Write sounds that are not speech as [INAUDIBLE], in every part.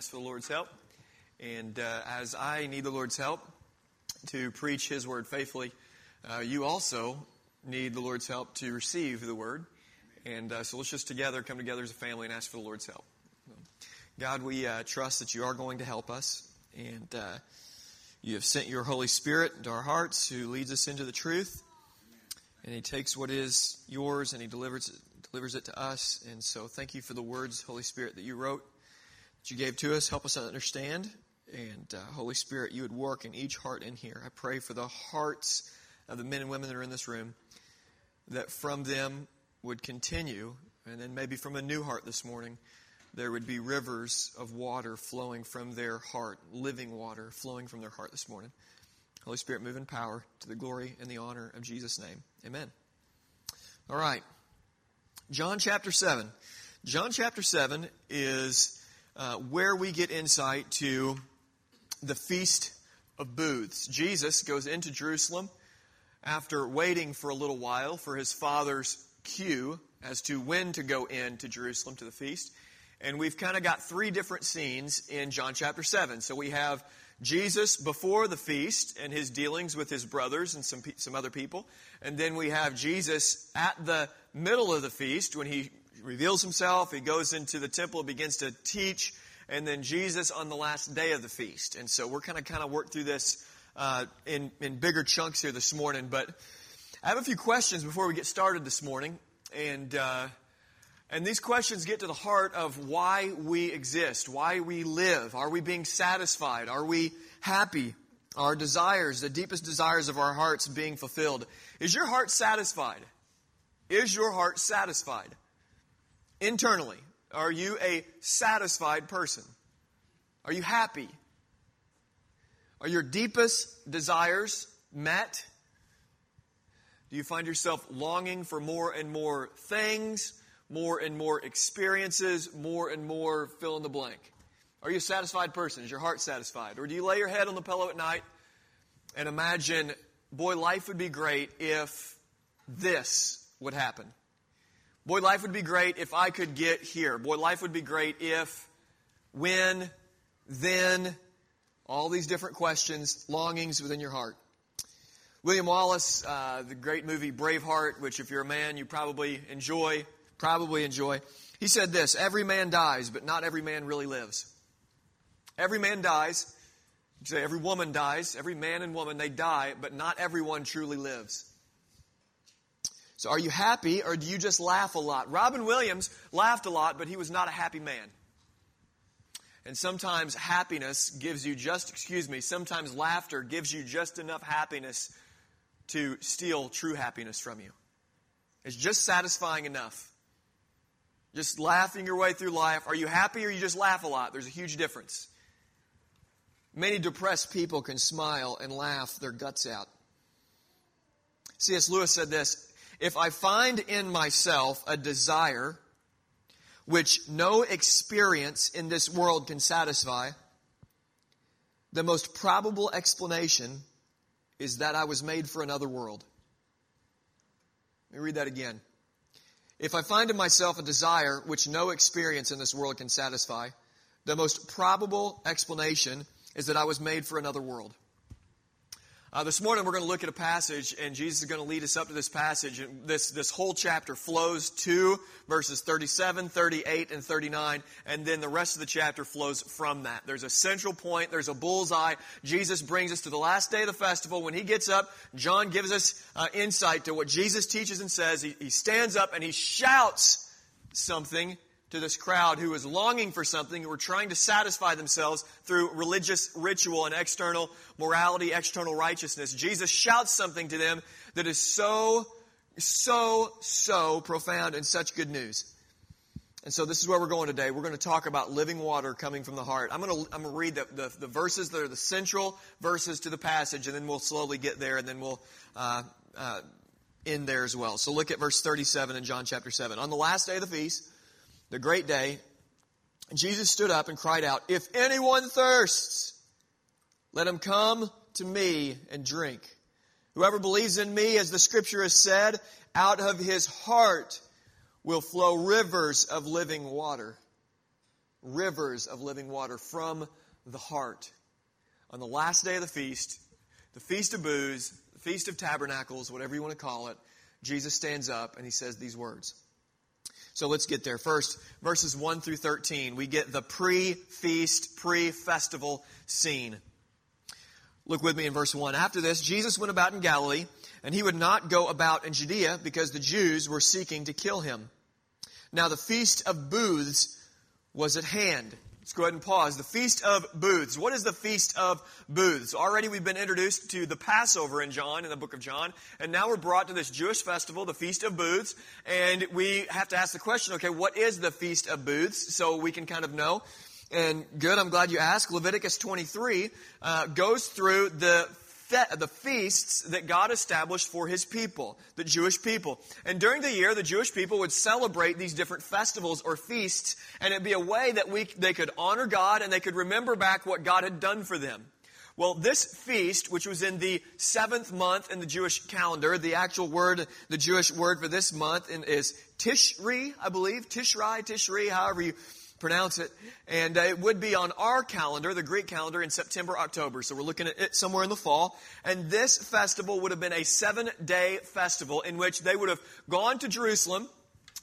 ask for the Lord's help. And uh, as I need the Lord's help to preach His word faithfully, uh, you also need the Lord's help to receive the word. And uh, so let's just together come together as a family and ask for the Lord's help. God, we uh, trust that you are going to help us. And uh, you have sent your Holy Spirit into our hearts who leads us into the truth. And He takes what is yours and He delivers it, delivers it to us. And so thank you for the words, Holy Spirit, that you wrote, that you gave to us. Help us understand. And uh, Holy Spirit, you would work in each heart in here. I pray for the hearts of the men and women that are in this room, that from them would continue, and then maybe from a new heart this morning, there would be rivers of water flowing from their heart, living water flowing from their heart this morning. Holy Spirit, move in power to the glory and the honor of Jesus' name. Amen. All right. John chapter 7. John chapter 7 is uh, where we get insight to the Feast of Booths. Jesus goes into Jerusalem after waiting for a little while for his father's cue as to when to go into Jerusalem to the feast. And we've kind of got three different scenes in John chapter 7. So we have Jesus before the feast and his dealings with his brothers and some, some other people. And then we have Jesus at the middle of the feast when he reveals himself, he goes into the temple, begins to teach, and then Jesus on the last day of the feast. And so we're kind of kind of work through this uh, in, in bigger chunks here this morning. But I have a few questions before we get started this morning. And uh, and these questions get to the heart of why we exist, why we live. Are we being satisfied? Are we happy? Our desires, the deepest desires of our hearts being fulfilled. Is your heart satisfied? Is your heart satisfied? Internally, are you a satisfied person? Are you happy? Are your deepest desires met? Do you find yourself longing for more and more things? more and more experiences, more and more fill in the blank? Are you a satisfied person? Is your heart satisfied? Or do you lay your head on the pillow at night and imagine, boy, life would be great if this would happen? Boy, life would be great if I could get here. Boy, life would be great if, when, then, all these different questions, longings within your heart. William Wallace, uh, the great movie Braveheart, which if you're a man, you probably enjoy probably enjoy. He said this Every man dies, but not every man really lives. Every man dies. You say every woman dies. Every man and woman, they die, but not everyone truly lives. So are you happy or do you just laugh a lot? Robin Williams laughed a lot, but he was not a happy man. And sometimes happiness gives you just, excuse me, sometimes laughter gives you just enough happiness to steal true happiness from you. It's just satisfying enough. Just laughing your way through life. Are you happy or you just laugh a lot? There's a huge difference. Many depressed people can smile and laugh their guts out. C.S. Lewis said this If I find in myself a desire which no experience in this world can satisfy, the most probable explanation is that I was made for another world. Let me read that again. If I find in myself a desire which no experience in this world can satisfy, the most probable explanation is that I was made for another world. Uh, this morning we're going to look at a passage, and Jesus is going to lead us up to this passage. And this, this whole chapter flows to verses 37, 38, and 39, and then the rest of the chapter flows from that. There's a central point, there's a bullseye. Jesus brings us to the last day of the festival. When he gets up, John gives us uh, insight to what Jesus teaches and says. He, he stands up and he shouts something to this crowd who was longing for something, who were trying to satisfy themselves through religious ritual and external morality, external righteousness. Jesus shouts something to them that is so, so, so profound and such good news. And so this is where we're going today. We're going to talk about living water coming from the heart. I'm going to, I'm going to read the, the, the verses that are the central verses to the passage, and then we'll slowly get there, and then we'll uh, uh, end there as well. So look at verse 37 in John chapter 7. On the last day of the feast, the great day, Jesus stood up and cried out, If anyone thirsts, let him come to me and drink. Whoever believes in me, as the scripture has said, out of his heart will flow rivers of living water. rivers of living water from the heart. On the last day of the feast, the Feast of Booths, the Feast of Tabernacles, whatever you want to call it, Jesus stands up and he says these words. So let's get there. First, verses 1 through 13, we get the pre feast, pre festival scene. Look with me in verse 1. After this, Jesus went about in Galilee, and he would not go about in Judea because the Jews were seeking to kill him. Now the feast of booths was at hand. Let's go ahead and pause. The Feast of Booths. What is the Feast of Booths? Already we've been introduced to the Passover in John, in the book of John, and now we're brought to this Jewish festival, the Feast of Booths, and we have to ask the question, okay, what is the Feast of Booths? So we can kind of know. And good, I'm glad you asked. Leviticus 23 uh, goes through the the feasts that God established for His people, the Jewish people. And during the year, the Jewish people would celebrate these different festivals or feasts, and it'd be a way that we, they could honor God and they could remember back what God had done for them. Well, this feast, which was in the seventh month in the Jewish calendar, the actual word, the Jewish word for this month is Tishri, I believe, Tishri, Tishri, however you pronounce it. And uh, it would be on our calendar, the Greek calendar, in September, October. So we're looking at it somewhere in the fall. And this festival would have been a seven day festival in which they would have gone to Jerusalem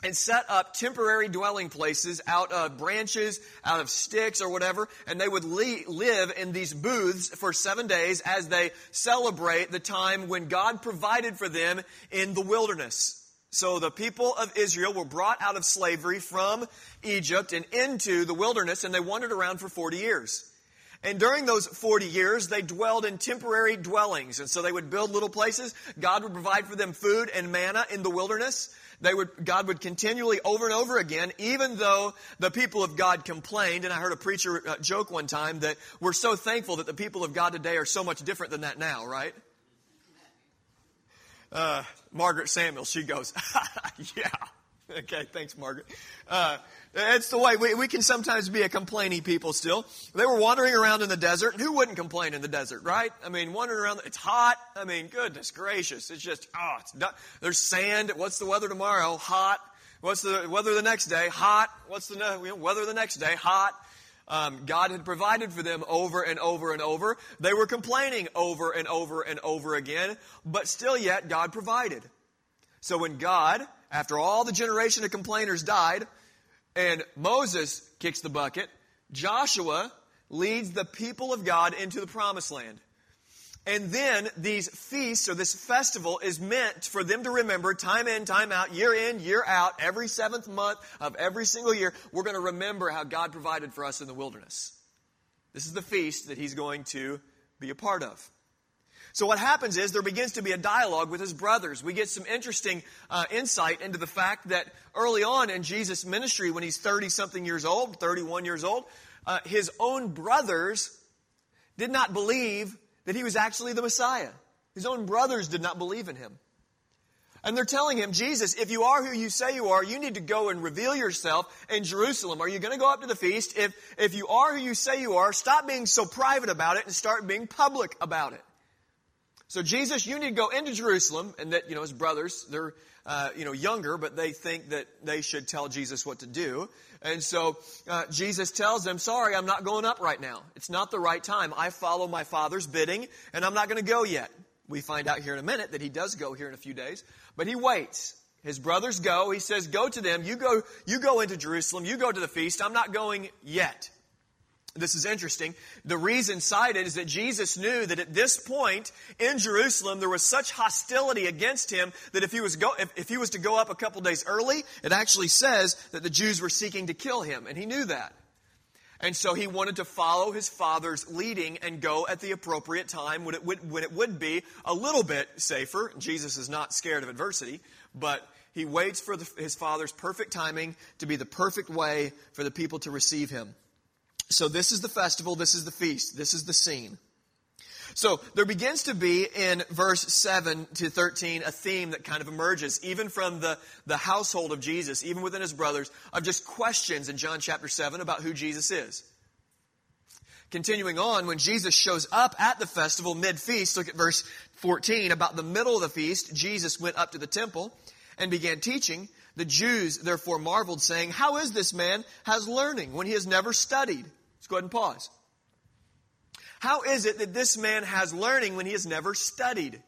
and set up temporary dwelling places out of branches, out of sticks or whatever, and they would live in these booths for seven days as they celebrate the time when God provided for them in the wilderness. So the people of Israel were brought out of slavery from Egypt and into the wilderness, and they wandered around for 40 years. And during those 40 years, they dwelled in temporary dwellings. And so they would build little places. God would provide for them food and manna in the wilderness. They would, God would continually over and over again, even though the people of God complained. And I heard a preacher uh, joke one time that we're so thankful that the people of God today are so much different than that now, right? Uh, Margaret Samuel, she goes, [LAUGHS] yeah. Okay, thanks, Margaret. Uh, it's the way we, we can sometimes be a complaining people still. They were wandering around in the desert, who wouldn't complain in the desert, right? I mean, wandering around, it's hot. I mean, goodness gracious. It's just, oh, it's not, there's sand. What's the weather tomorrow? Hot. What's the weather the next day? Hot. What's the weather the next day? Hot. Um, God had provided for them over and over and over. They were complaining over and over and over again, but still yet God provided. So when God, after all the generation of complainers died, and Moses kicks the bucket, Joshua leads the people of God into the promised land. And then these feasts or this festival is meant for them to remember time in, time out, year in, year out, every seventh month of every single year. We're going to remember how God provided for us in the wilderness. This is the feast that he's going to be a part of. So what happens is there begins to be a dialogue with his brothers. We get some interesting uh, insight into the fact that early on in Jesus' ministry, when he's 30 something years old, 31 years old, uh, his own brothers did not believe that he was actually the Messiah. His own brothers did not believe in him. And they're telling him, Jesus, if you are who you say you are, you need to go and reveal yourself in Jerusalem. Are you going to go up to the feast? If, if you are who you say you are, stop being so private about it and start being public about it. So Jesus, you need to go into Jerusalem, and that, you know, his brothers, they're, uh, you know, younger, but they think that they should tell Jesus what to do. And so uh, Jesus tells them, sorry, I'm not going up right now. It's not the right time. I follow my Father's bidding, and I'm not going to go yet. We find out here in a minute that he does go here in a few days, but he waits. His brothers go. He says, go to them. You go, you go into Jerusalem. You go to the feast. I'm not going yet. This is interesting. The reason cited is that Jesus knew that at this point in Jerusalem there was such hostility against him that if he was go, if, if he was to go up a couple days early, it actually says that the Jews were seeking to kill him, and he knew that. And so he wanted to follow his father's leading and go at the appropriate time when it would, when it would be a little bit safer. Jesus is not scared of adversity, but he waits for the, his father's perfect timing to be the perfect way for the people to receive him. So this is the festival, this is the feast, this is the scene. So there begins to be in verse 7 to 13 a theme that kind of emerges, even from the, the household of Jesus, even within his brothers, of just questions in John chapter 7 about who Jesus is. Continuing on, when Jesus shows up at the festival mid-feast, look at verse 14, about the middle of the feast, Jesus went up to the temple and began teaching. The Jews therefore marveled, saying, How is this man has learning when he has never studied? Let's go ahead and pause. How is it that this man has learning when he has never studied?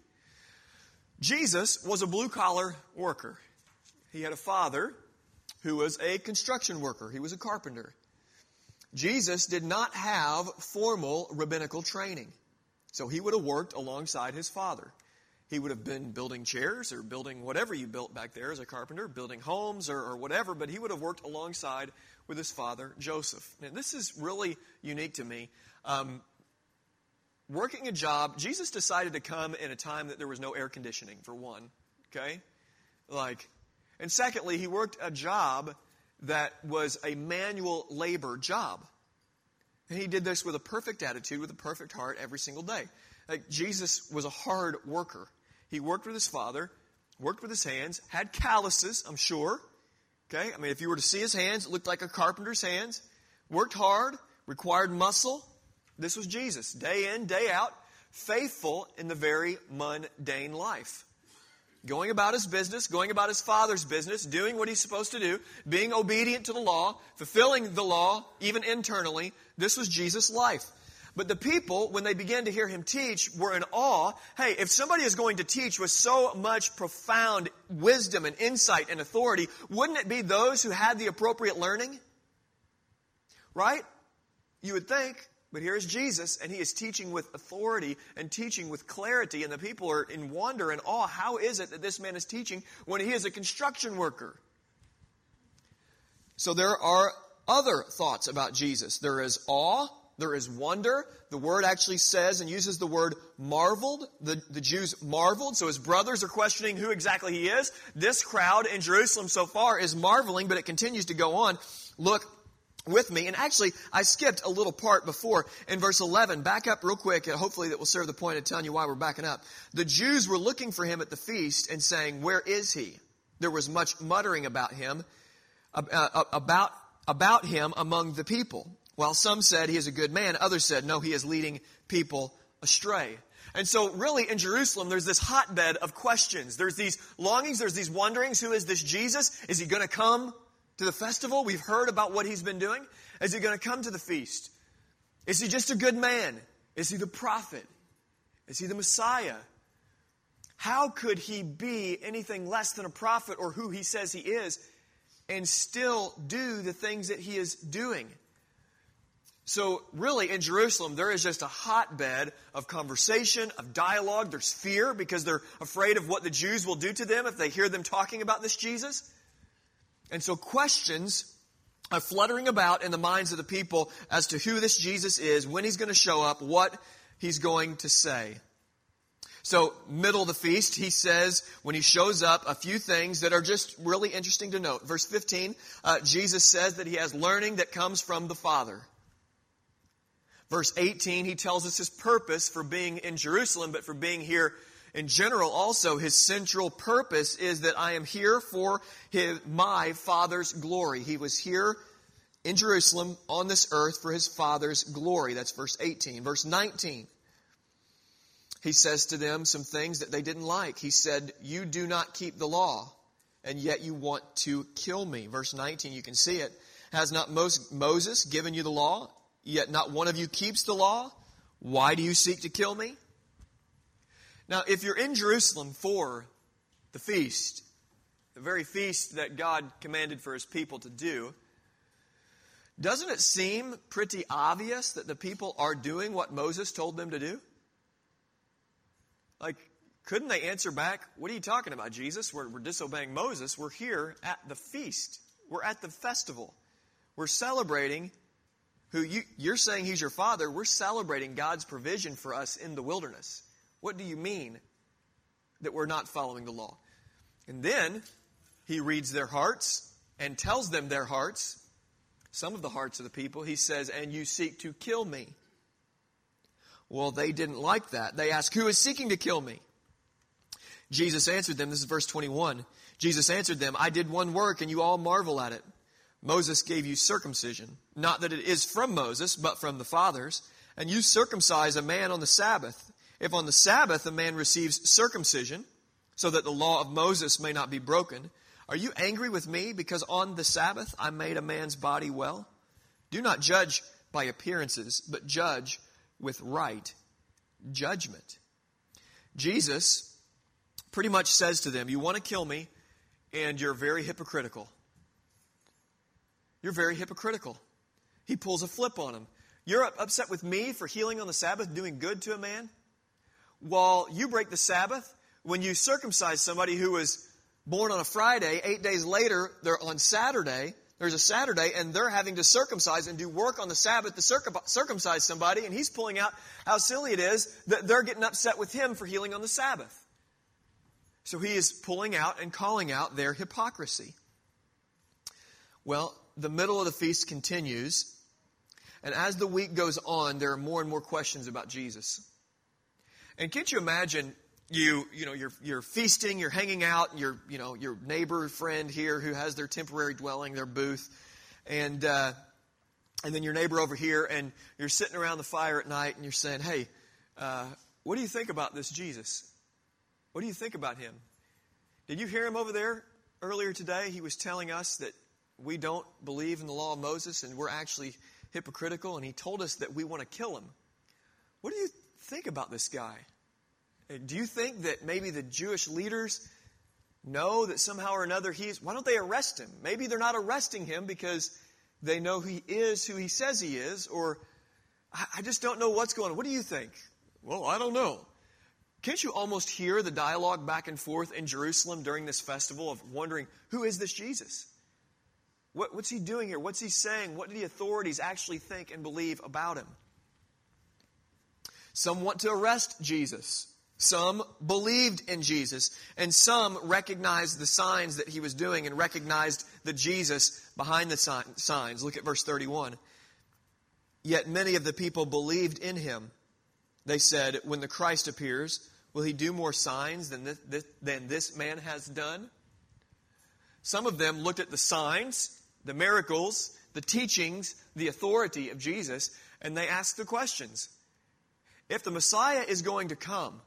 Jesus was a blue collar worker. He had a father who was a construction worker, he was a carpenter. Jesus did not have formal rabbinical training. So he would have worked alongside his father. He would have been building chairs or building whatever you built back there as a carpenter, building homes or, or whatever, but he would have worked alongside with his father, Joseph. Now, this is really unique to me. Um, working a job, Jesus decided to come in a time that there was no air conditioning, for one. Okay? Like, and secondly, he worked a job that was a manual labor job. And he did this with a perfect attitude, with a perfect heart every single day. Like Jesus was a hard worker. He worked with his father, worked with his hands, had calluses, I'm sure. Okay? I mean, if you were to see his hands, it looked like a carpenter's hands. Worked hard, required muscle. This was Jesus, day in, day out, faithful in the very mundane life going about his business, going about his father's business, doing what he's supposed to do, being obedient to the law, fulfilling the law, even internally. This was Jesus' life. But the people, when they began to hear him teach, were in awe. Hey, if somebody is going to teach with so much profound wisdom and insight and authority, wouldn't it be those who had the appropriate learning? Right? You would think. But here's Jesus, and he is teaching with authority and teaching with clarity, and the people are in wonder and awe. How is it that this man is teaching when he is a construction worker? So there are other thoughts about Jesus. There is awe, there is wonder. The word actually says and uses the word marveled. The, the Jews marveled, so his brothers are questioning who exactly he is. This crowd in Jerusalem so far is marveling, but it continues to go on. Look with me. And actually, I skipped a little part before in verse 11. Back up real quick, and hopefully that will serve the point of telling you why we're backing up. The Jews were looking for him at the feast and saying, Where is he? There was much muttering about him, uh, uh, about, about him among the people. While some said he is a good man, others said, No, he is leading people astray. And so, really, in Jerusalem, there's this hotbed of questions. There's these longings, there's these wonderings. Who is this Jesus? Is he going to come? to the festival? We've heard about what he's been doing. Is he going to come to the feast? Is he just a good man? Is he the prophet? Is he the Messiah? How could he be anything less than a prophet or who he says he is and still do the things that he is doing? So, really, in Jerusalem, there is just a hotbed of conversation, of dialogue. There's fear because they're afraid of what the Jews will do to them if they hear them talking about this Jesus. And so questions are fluttering about in the minds of the people as to who this Jesus is, when he's going to show up, what he's going to say. So, middle of the feast, he says, when he shows up, a few things that are just really interesting to note. Verse 15, uh, Jesus says that he has learning that comes from the Father. Verse 18, he tells us his purpose for being in Jerusalem, but for being here in general, also, his central purpose is that I am here for his, my Father's glory. He was here in Jerusalem on this earth for his Father's glory. That's verse 18. Verse 19. He says to them some things that they didn't like. He said, You do not keep the law, and yet you want to kill me. Verse 19, you can see it. Has not Moses given you the law, yet not one of you keeps the law? Why do you seek to kill me? Now, if you're in Jerusalem for the feast, the very feast that God commanded for his people to do, doesn't it seem pretty obvious that the people are doing what Moses told them to do? Like, couldn't they answer back, What are you talking about, Jesus? We're, we're disobeying Moses. We're here at the feast, we're at the festival. We're celebrating who you, you're saying he's your father. We're celebrating God's provision for us in the wilderness. What do you mean that we're not following the law? And then he reads their hearts and tells them their hearts, some of the hearts of the people. He says, And you seek to kill me. Well, they didn't like that. They asked, Who is seeking to kill me? Jesus answered them. This is verse 21. Jesus answered them, I did one work, and you all marvel at it. Moses gave you circumcision. Not that it is from Moses, but from the fathers. And you circumcise a man on the Sabbath. If on the Sabbath a man receives circumcision, so that the law of Moses may not be broken, Are you angry with me because on the Sabbath I made a man's body well? Do not judge by appearances, but judge with right judgment. Jesus pretty much says to them, You want to kill me, and you're very hypocritical. You're very hypocritical. He pulls a flip on him. You're upset with me for healing on the Sabbath, doing good to a man? While you break the Sabbath, when you circumcise somebody who was born on a Friday, eight days later, they're on Saturday, there's a Saturday, and they're having to circumcise and do work on the Sabbath to circumcise somebody, and he's pulling out how silly it is that they're getting upset with him for healing on the Sabbath. So he is pulling out and calling out their hypocrisy. Well, the middle of the feast continues, and as the week goes on, there are more and more questions about Jesus. And can't you imagine you you know you're you're feasting, you're hanging out, your you know your neighbor friend here who has their temporary dwelling, their booth, and uh, and then your neighbor over here, and you're sitting around the fire at night, and you're saying, "Hey, uh, what do you think about this Jesus? What do you think about him? Did you hear him over there earlier today? He was telling us that we don't believe in the law of Moses, and we're actually hypocritical, and he told us that we want to kill him. What do you think about this guy?" Do you think that maybe the Jewish leaders know that somehow or another he's. Why don't they arrest him? Maybe they're not arresting him because they know he is who he says he is, or I just don't know what's going on. What do you think? Well, I don't know. Can't you almost hear the dialogue back and forth in Jerusalem during this festival of wondering, who is this Jesus? What, what's he doing here? What's he saying? What do the authorities actually think and believe about him? Some want to arrest Jesus. Some believed in Jesus, and some recognized the signs that he was doing and recognized the Jesus behind the signs. Look at verse 31. Yet many of the people believed in him. They said, When the Christ appears, will he do more signs than this, than this man has done? Some of them looked at the signs, the miracles, the teachings, the authority of Jesus, and they asked the questions. If the Messiah is going to come,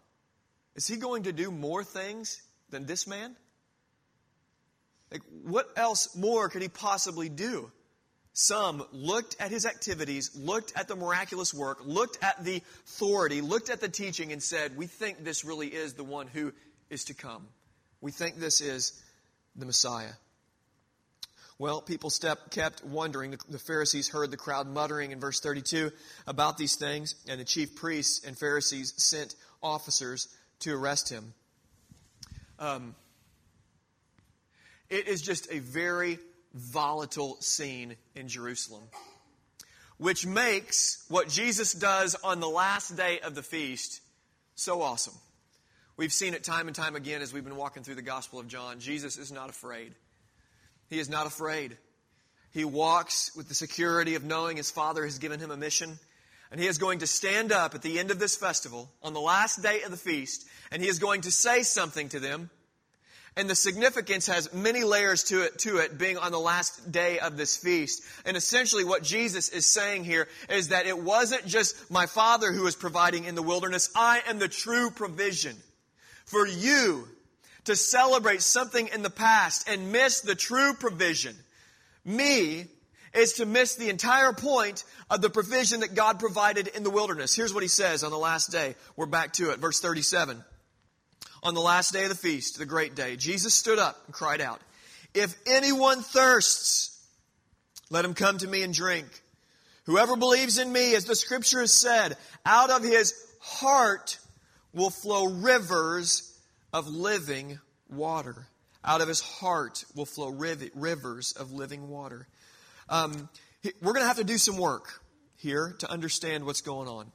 is he going to do more things than this man? Like, what else more could he possibly do? Some looked at his activities, looked at the miraculous work, looked at the authority, looked at the teaching, and said, We think this really is the one who is to come. We think this is the Messiah. Well, people step, kept wondering. The Pharisees heard the crowd muttering in verse 32 about these things, and the chief priests and Pharisees sent officers to arrest him. Um, it is just a very volatile scene in Jerusalem, which makes what Jesus does on the last day of the feast so awesome. We've seen it time and time again as we've been walking through the Gospel of John. Jesus is not afraid. He is not afraid. He walks with the security of knowing his Father has given him a mission and he is going to stand up at the end of this festival on the last day of the feast, and he is going to say something to them. And the significance has many layers to it, to it being on the last day of this feast. And essentially what Jesus is saying here is that it wasn't just my Father who was providing in the wilderness. I am the true provision. For you to celebrate something in the past and miss the true provision. Me, is to miss the entire point of the provision that God provided in the wilderness. Here's what he says on the last day. We're back to it. Verse 37. On the last day of the feast, the great day, Jesus stood up and cried out, If anyone thirsts, let him come to me and drink. Whoever believes in me, as the scripture has said, out of his heart will flow rivers of living water. Out of his heart will flow rivers of living water. Um, we're going to have to do some work here to understand what's going on.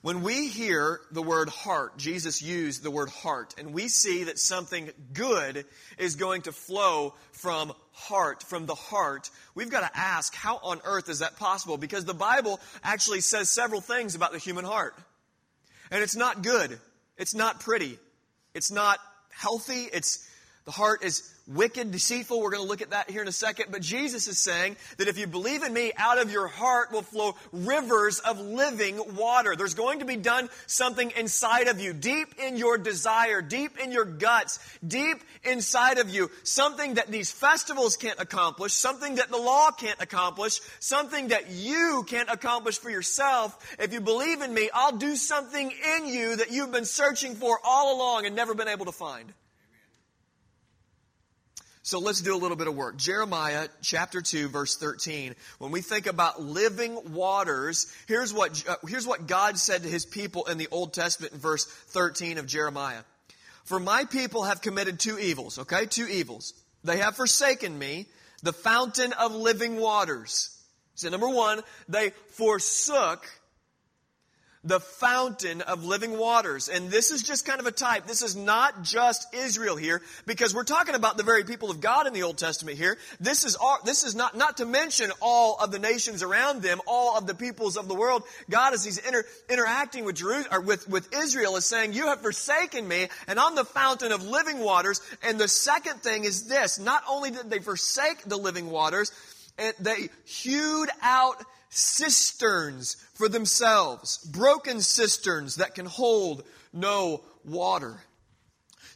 When we hear the word heart, Jesus used the word heart, and we see that something good is going to flow from heart, from the heart, we've got to ask, how on earth is that possible? Because the Bible actually says several things about the human heart. And it's not good. It's not pretty. It's not healthy. It's The heart is wicked, deceitful. We're going to look at that here in a second. But Jesus is saying that if you believe in me, out of your heart will flow rivers of living water. There's going to be done something inside of you, deep in your desire, deep in your guts, deep inside of you. Something that these festivals can't accomplish, something that the law can't accomplish, something that you can't accomplish for yourself. If you believe in me, I'll do something in you that you've been searching for all along and never been able to find. So let's do a little bit of work. Jeremiah chapter 2 verse 13. When we think about living waters, here's what, uh, here's what God said to his people in the Old Testament in verse 13 of Jeremiah. For my people have committed two evils, okay? Two evils. They have forsaken me, the fountain of living waters. So number one, they forsook the fountain of living waters. And this is just kind of a type. This is not just Israel here, because we're talking about the very people of God in the Old Testament here. This is this is not, not to mention all of the nations around them, all of the peoples of the world. God, as He's inter, interacting with Jerusalem, or with, with Israel, is saying, you have forsaken me, and I'm the fountain of living waters. And the second thing is this, not only did they forsake the living waters, they hewed out cisterns for themselves, broken cisterns that can hold no water.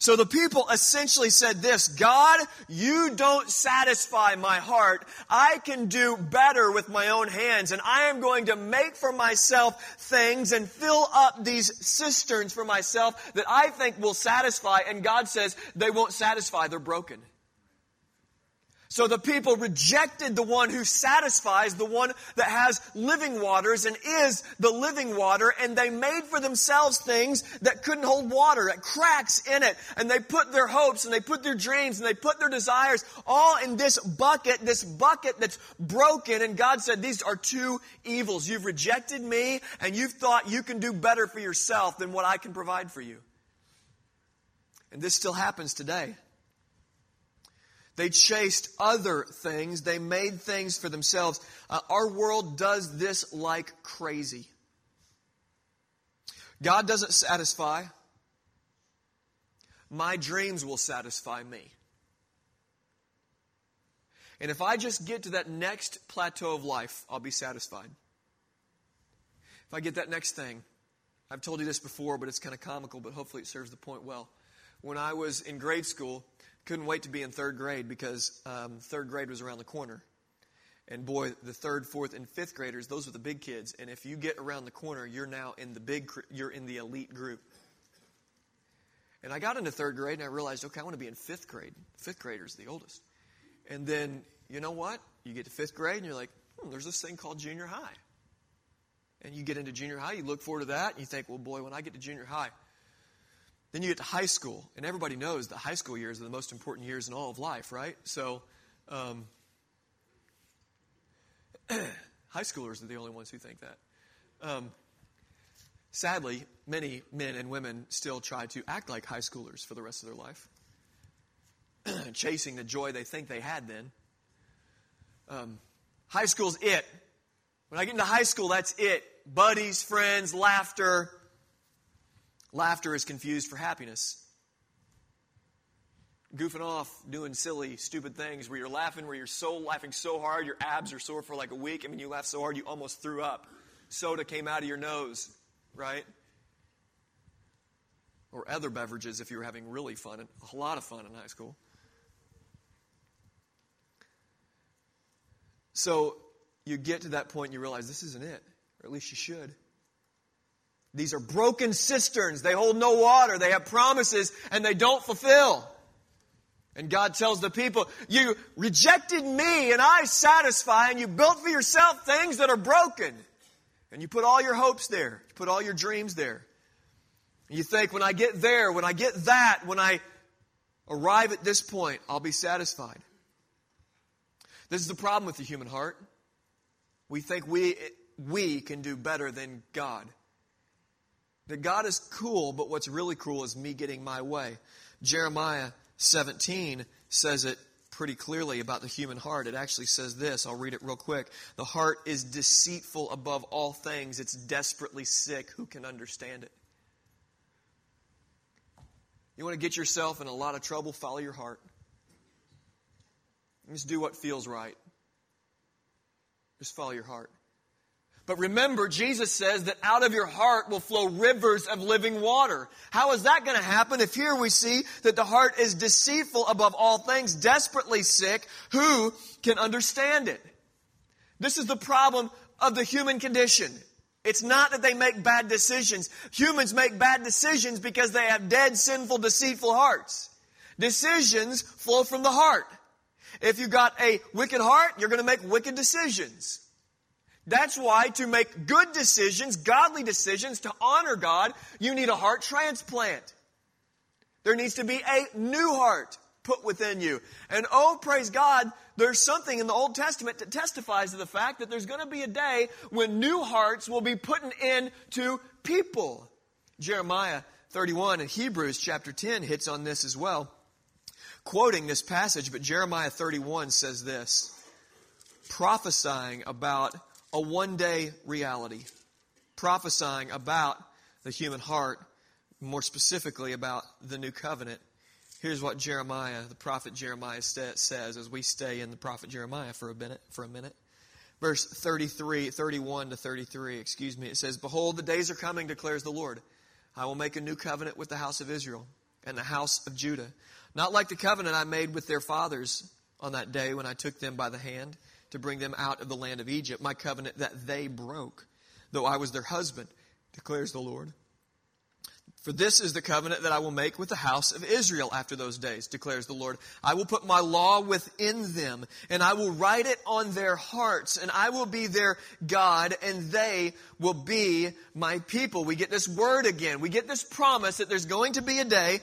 So the people essentially said this, God, you don't satisfy my heart. I can do better with my own hands and I am going to make for myself things and fill up these cisterns for myself that I think will satisfy. And God says they won't satisfy. They're broken. So the people rejected the one who satisfies, the one that has living waters and is the living water, and they made for themselves things that couldn't hold water, that cracks in it. And they put their hopes and they put their dreams and they put their desires all in this bucket, this bucket that's broken. And God said, these are two evils. You've rejected me and you've thought you can do better for yourself than what I can provide for you. And this still happens today. They chased other things. They made things for themselves. Uh, our world does this like crazy. God doesn't satisfy. My dreams will satisfy me. And if I just get to that next plateau of life, I'll be satisfied. If I get that next thing, I've told you this before, but it's kind of comical, but hopefully it serves the point well. When I was in grade school, couldn't wait to be in third grade because um, third grade was around the corner. And boy, the third, fourth, and fifth graders, those are the big kids. And if you get around the corner, you're now in the big, you're in the elite group. And I got into third grade and I realized, okay, I want to be in fifth grade. Fifth grader's the oldest. And then, you know what? You get to fifth grade and you're like, hmm, there's this thing called junior high. And you get into junior high, you look forward to that, and you think, well, boy, when I get to junior high, then you get to high school, and everybody knows that high school years are the most important years in all of life, right? So, um, [CLEARS THROAT] high schoolers are the only ones who think that. Um, sadly, many men and women still try to act like high schoolers for the rest of their life, [CLEARS THROAT] chasing the joy they think they had then. Um, high school's it. When I get into high school, that's it. Buddies, friends, laughter, Laughter is confused for happiness. Goofing off, doing silly, stupid things where you're laughing, where you're so laughing so hard, your abs are sore for like a week. I mean, you laugh so hard you almost threw up. Soda came out of your nose, right? Or other beverages if you were having really fun, a lot of fun in high school. So you get to that point and you realize this isn't it, or at least you should. These are broken cisterns. They hold no water. They have promises and they don't fulfill. And God tells the people, you rejected me and I satisfy and you built for yourself things that are broken. And you put all your hopes there. You put all your dreams there. And you think, when I get there, when I get that, when I arrive at this point, I'll be satisfied. This is the problem with the human heart. We think we, we can do better than God. That God is cool, but what's really cruel is me getting my way. Jeremiah 17 says it pretty clearly about the human heart. It actually says this. I'll read it real quick. The heart is deceitful above all things. It's desperately sick. Who can understand it? You want to get yourself in a lot of trouble? Follow your heart. Just do what feels right. Just follow your heart. But remember, Jesus says that out of your heart will flow rivers of living water. How is that going to happen if here we see that the heart is deceitful above all things, desperately sick? Who can understand it? This is the problem of the human condition. It's not that they make bad decisions. Humans make bad decisions because they have dead, sinful, deceitful hearts. Decisions flow from the heart. If you've got a wicked heart, you're going to make wicked decisions. That's why to make good decisions, godly decisions, to honor God, you need a heart transplant. There needs to be a new heart put within you. And oh, praise God, there's something in the Old Testament that testifies to the fact that there's going to be a day when new hearts will be put in to people. Jeremiah 31 and Hebrews chapter 10 hits on this as well. Quoting this passage, but Jeremiah 31 says this prophesying about a one day reality, prophesying about the human heart, more specifically about the new covenant. Here's what Jeremiah, the prophet Jeremiah says as we stay in the prophet Jeremiah for a minute, for a minute. Verse 33, 31 to 33, excuse me, it says, Behold, the days are coming, declares the Lord. I will make a new covenant with the house of Israel and the house of Judah. Not like the covenant I made with their fathers on that day when I took them by the hand to bring them out of the land of Egypt, my covenant that they broke, though I was their husband, declares the Lord. For this is the covenant that I will make with the house of Israel after those days, declares the Lord. I will put my law within them, and I will write it on their hearts, and I will be their God, and they will be my people. We get this word again. We get this promise that there's going to be a day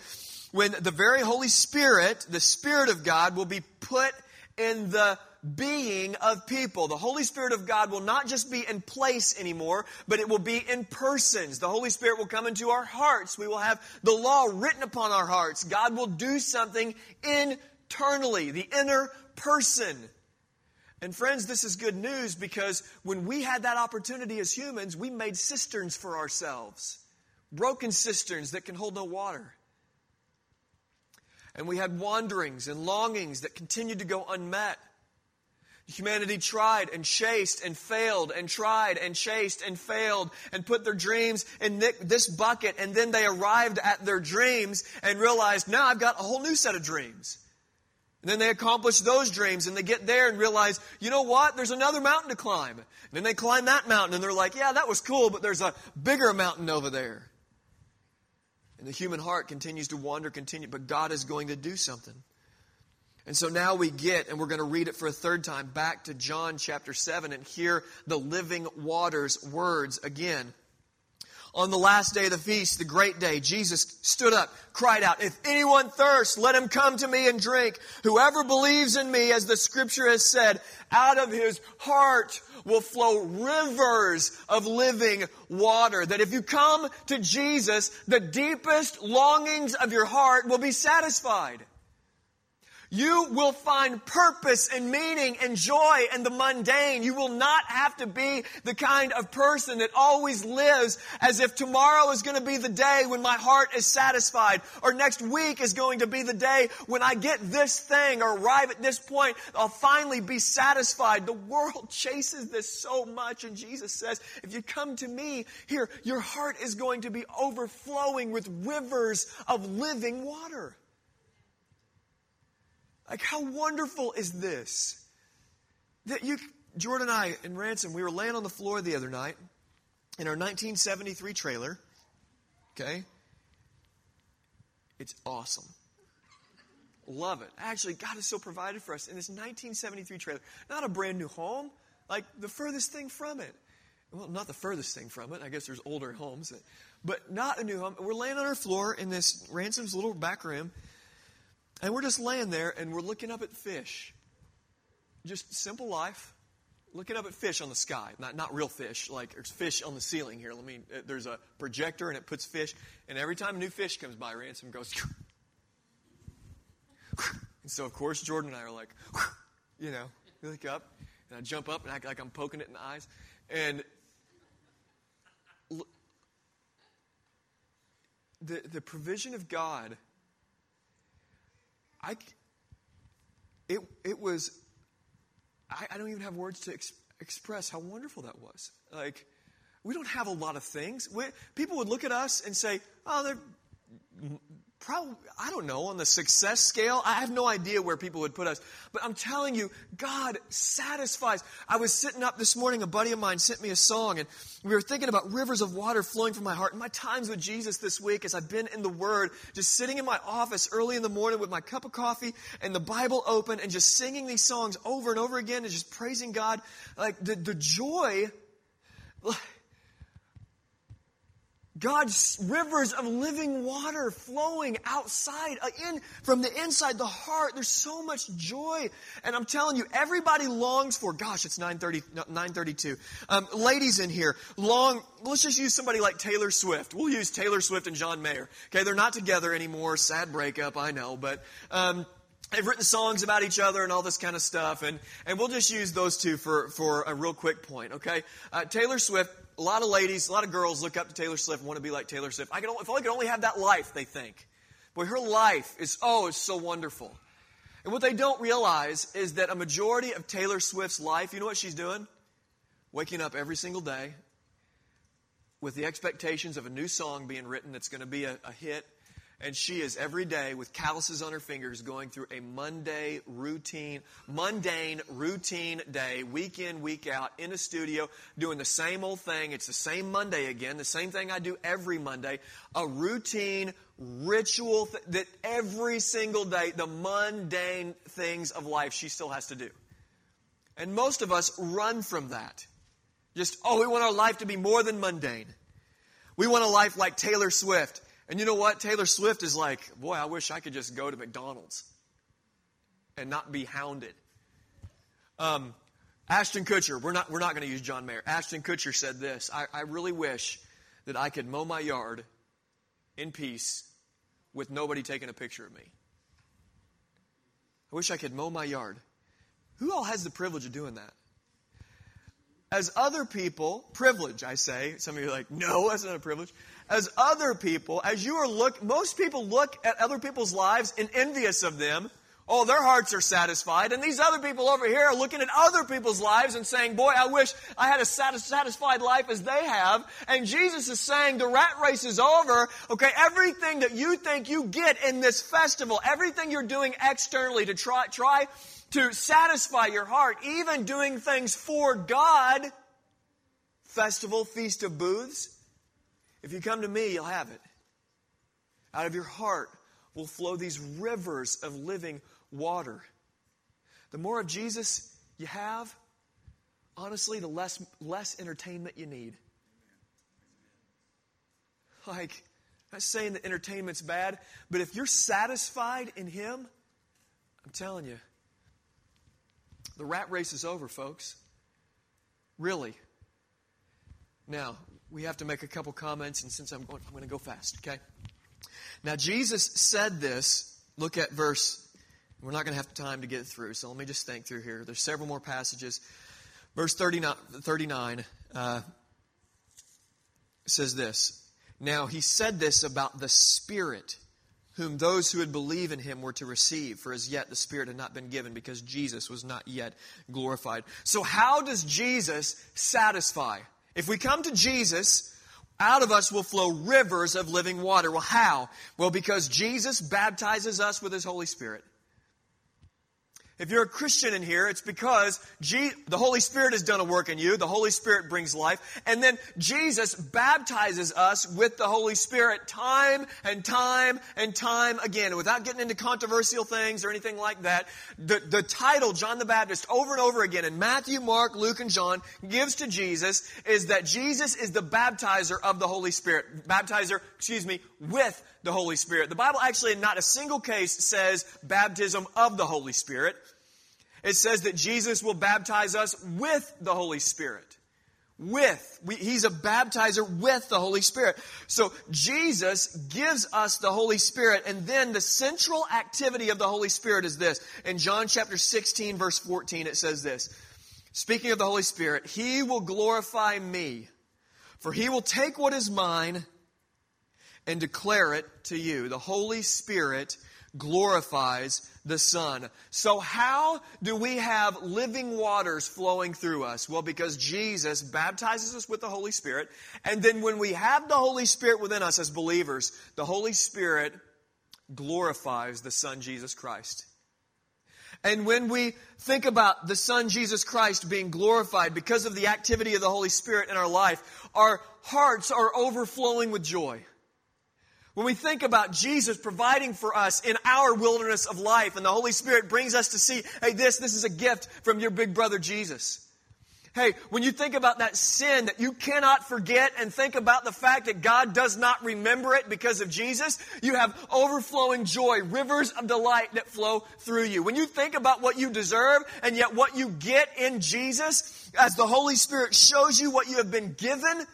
when the very Holy Spirit, the Spirit of God, will be put in the being of people. The Holy Spirit of God will not just be in place anymore, but it will be in persons. The Holy Spirit will come into our hearts. We will have the law written upon our hearts. God will do something internally, the inner person. And friends, this is good news because when we had that opportunity as humans, we made cisterns for ourselves. Broken cisterns that can hold no water. And we had wanderings and longings that continued to go unmet. Humanity tried and chased and failed and tried and chased and failed and put their dreams in this bucket and then they arrived at their dreams and realized, now I've got a whole new set of dreams. And then they accomplish those dreams and they get there and realize, you know what? There's another mountain to climb. And then they climb that mountain and they're like, yeah, that was cool, but there's a bigger mountain over there. And the human heart continues to wander, continue, but God is going to do something. And so now we get, and we're going to read it for a third time, back to John chapter 7 and hear the living waters words again. On the last day of the feast, the great day, Jesus stood up, cried out, If anyone thirsts, let him come to me and drink. Whoever believes in me, as the scripture has said, out of his heart will flow rivers of living water. That if you come to Jesus, the deepest longings of your heart will be satisfied. You will find purpose and meaning and joy in the mundane. You will not have to be the kind of person that always lives as if tomorrow is going to be the day when my heart is satisfied or next week is going to be the day when I get this thing or arrive at this point. I'll finally be satisfied. The world [LAUGHS] chases this so much and Jesus says, if you come to me here, your heart is going to be overflowing with rivers of living water. Like, how wonderful is this? That you, Jordan and I and Ransom, we were laying on the floor the other night in our 1973 trailer. Okay? It's awesome. Love it. Actually, God has so provided for us in this 1973 trailer. Not a brand new home, like the furthest thing from it. Well, not the furthest thing from it. I guess there's older homes, but not a new home. We're laying on our floor in this Ransom's little back room, and we're just laying there and we're looking up at fish. Just simple life. Looking up at fish on the sky. Not, not real fish, like there's fish on the ceiling here. Let me, uh, there's a projector and it puts fish. And every time a new fish comes by, Ransom goes. [LAUGHS] and so, of course, Jordan and I are like, [LAUGHS] you know, we look up and I jump up and act like I'm poking it in the eyes. And the, the provision of God I, it, it was, I, I don't even have words to ex- express how wonderful that was. Like, we don't have a lot of things. We, people would look at us and say, oh, they're probably, I don't know, on the success scale, I have no idea where people would put us. But I'm telling you, God satisfies. I was sitting up this morning, a buddy of mine sent me a song, and we were thinking about rivers of water flowing from my heart. And my times with Jesus this week, as I've been in the Word, just sitting in my office early in the morning with my cup of coffee and the Bible open and just singing these songs over and over again and just praising God. Like the, the joy. Like, God's rivers of living water flowing outside, uh, in from the inside, the heart. There's so much joy, and I'm telling you, everybody longs for. Gosh, it's 9:30, 9:32. Um, ladies in here, long. Let's just use somebody like Taylor Swift. We'll use Taylor Swift and John Mayer. Okay, they're not together anymore. Sad breakup, I know, but. Um, They've written songs about each other and all this kind of stuff, and, and we'll just use those two for, for a real quick point, okay? Uh, Taylor Swift, a lot of ladies, a lot of girls look up to Taylor Swift and want to be like Taylor Swift. I could, if I could only have that life, they think. Boy, her life is, oh, it's so wonderful. And what they don't realize is that a majority of Taylor Swift's life, you know what she's doing? Waking up every single day with the expectations of a new song being written that's going to be a, a hit and she is every day with calluses on her fingers going through a Monday routine, mundane routine day, week in, week out, in a studio, doing the same old thing. It's the same Monday again, the same thing I do every Monday. A routine, ritual th- that every single day, the mundane things of life she still has to do. And most of us run from that. Just, oh, we want our life to be more than mundane. We want a life like Taylor Swift and you know what? Taylor Swift is like, boy, I wish I could just go to McDonald's and not be hounded. Um, Ashton Kutcher, we're not, we're not going to use John Mayer. Ashton Kutcher said this I, I really wish that I could mow my yard in peace with nobody taking a picture of me. I wish I could mow my yard. Who all has the privilege of doing that? As other people, privilege, I say. Some of you are like, no, that's not a privilege as other people, as you are look, most people look at other people's lives and envious of them. Oh, their hearts are satisfied. And these other people over here are looking at other people's lives and saying, boy, I wish I had a satisfied life as they have. And Jesus is saying the rat race is over. Okay, everything that you think you get in this festival, everything you're doing externally to try, try to satisfy your heart, even doing things for God, festival, feast of booths, if you come to me, you'll have it. Out of your heart will flow these rivers of living water. The more of Jesus you have, honestly, the less, less entertainment you need. Like, I'm not saying that entertainment's bad, but if you're satisfied in Him, I'm telling you, the rat race is over, folks. Really. Now, we have to make a couple comments, and since I'm going, I'm going to go fast, okay? Now, Jesus said this. Look at verse. We're not going to have time to get through, so let me just think through here. There's several more passages. Verse 39, 39 uh, says this. Now, he said this about the Spirit, whom those who would believe in him were to receive, for as yet the Spirit had not been given because Jesus was not yet glorified. So, how does Jesus satisfy? If we come to Jesus, out of us will flow rivers of living water. Well, how? Well, because Jesus baptizes us with His Holy Spirit. If you're a Christian in here, it's because the Holy Spirit has done a work in you. The Holy Spirit brings life. And then Jesus baptizes us with the Holy Spirit time and time and time again. without getting into controversial things or anything like that, the, the title, John the Baptist, over and over again in Matthew, Mark, Luke, and John gives to Jesus is that Jesus is the baptizer of the Holy Spirit. Baptizer, excuse me, with the Holy Spirit. The Bible actually, in not a single case, says baptism of the Holy Spirit. It says that Jesus will baptize us with the Holy Spirit. With. We, he's a baptizer with the Holy Spirit. So Jesus gives us the Holy Spirit, and then the central activity of the Holy Spirit is this. In John chapter 16, verse 14, it says this. Speaking of the Holy Spirit, He will glorify me, for He will take what is mine and declare it to you. The Holy Spirit glorifies the Son. So, how do we have living waters flowing through us? Well, because Jesus baptizes us with the Holy Spirit, and then when we have the Holy Spirit within us as believers, the Holy Spirit glorifies the Son, Jesus Christ. And when we think about the Son Jesus Christ being glorified because of the activity of the Holy Spirit in our life, our hearts are overflowing with joy. When we think about Jesus providing for us in our wilderness of life and the Holy Spirit brings us to see, hey, this, this is a gift from your big brother Jesus. Hey, when you think about that sin that you cannot forget and think about the fact that God does not remember it because of Jesus, you have overflowing joy, rivers of delight that flow through you. When you think about what you deserve and yet what you get in Jesus, as the Holy Spirit shows you what you have been given,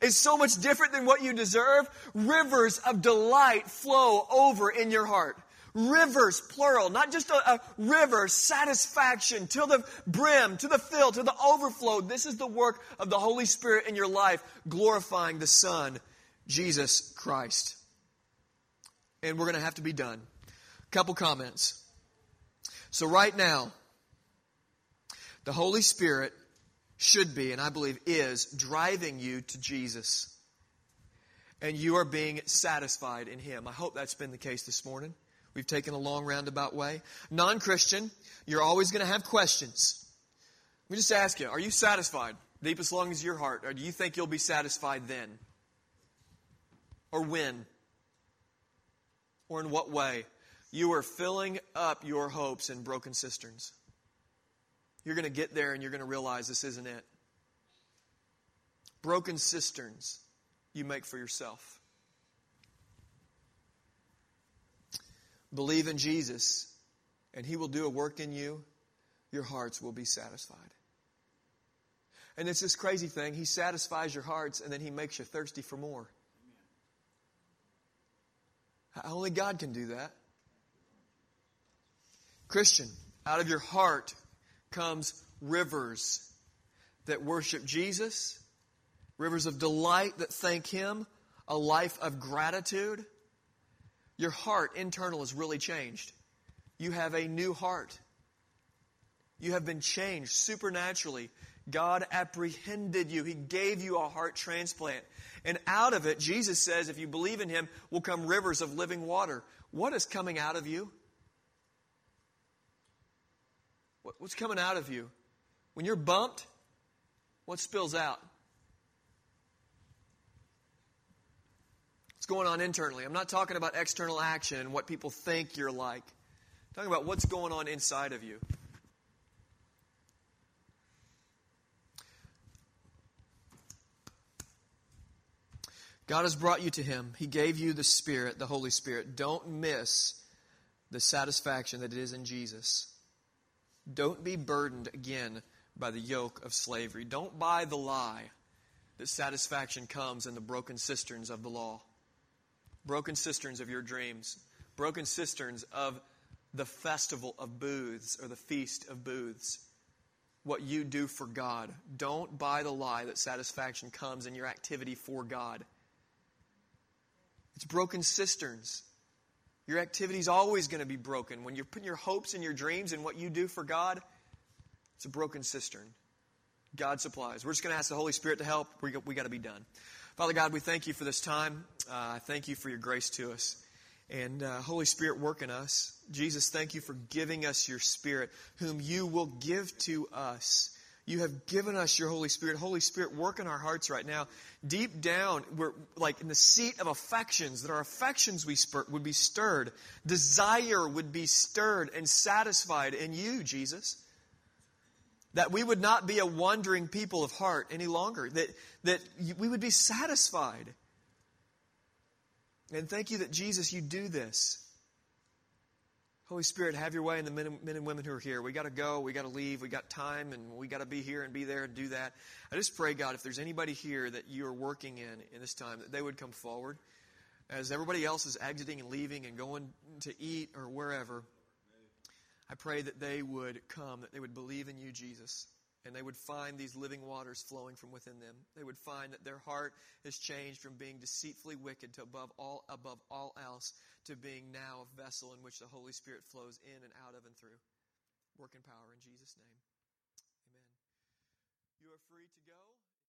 is so much different than what you deserve, rivers of delight flow over in your heart. Rivers, plural, not just a, a, river, satisfaction to the brim, to the fill, to the overflow. This is the work of the Holy Spirit in your life, glorifying the Son, Jesus Christ. And we're going to have to be done. Couple comments. So, right now, the Holy Spirit should be, and I believe is, driving you to Jesus. And you are being satisfied in Him. I hope that's been the case this morning. We've taken a long roundabout way. Non Christian, you're always going to have questions. Let me just ask you are you satisfied? Deepest longings of your heart. Or do you think you'll be satisfied then? Or when? Or in what way? You are filling up your hopes in broken cisterns. You're going to get there and you're going to realize this isn't it. Broken cisterns you make for yourself. Believe in Jesus, and He will do a work in you. Your hearts will be satisfied. And it's this crazy thing. He satisfies your hearts, and then He makes you thirsty for more. Only God can do that. Christian, out of your heart comes rivers that worship Jesus, rivers of delight that thank Him, a life of gratitude. Your heart, internal, is really changed. You have a new heart. You have been changed supernaturally. God apprehended you. He gave you a heart transplant. And out of it, Jesus says, if you believe in Him, will come rivers of living water. What is coming out of you? What's coming out of you? When you're bumped, what spills out? What's going on internally? I'm not talking about external action and what people think you're like. I'm talking about what's going on inside of you. God has brought you to Him. He gave you the Spirit, the Holy Spirit. Don't miss the satisfaction that it is in Jesus. Don't be burdened again by the yoke of slavery. Don't buy the lie that satisfaction comes in the broken cisterns of the law broken cisterns of your dreams, broken cisterns of the festival of booths or the feast of booths. What you do for God. Don't buy the lie that satisfaction comes in your activity for God. It's broken cisterns. Your activity is always going to be broken. When you're putting your hopes and your dreams in what you do for God, it's a broken cistern. God supplies. We're just going to ask the Holy Spirit to help. we we got to be done. Father God, we thank you for this time. Uh, thank you for your grace to us. And uh, Holy Spirit, work in us. Jesus, thank you for giving us your Spirit, whom you will give to us. You have given us your Holy Spirit. Holy Spirit, work in our hearts right now. Deep down, we're like in the seat of affections, that our affections we spur, would be stirred. Desire would be stirred and satisfied in you, Jesus. That we would not be a wandering people of heart any longer. That, that we would be satisfied. And thank you that, Jesus, you do this. Holy Spirit, have your way in the men and, men and women who are here. We got to go, we got to leave, we got time, and we got to be here and be there and do that. I just pray, God, if there's anybody here that you are working in in this time, that they would come forward. As everybody else is exiting and leaving and going to eat or wherever, I pray that they would come, that they would believe in you, Jesus. And they would find these living waters flowing from within them. They would find that their heart has changed from being deceitfully wicked to above all above all else to being now a vessel in which the Holy Spirit flows in and out of and through. Work power in Jesus' name. Amen. You are free to go.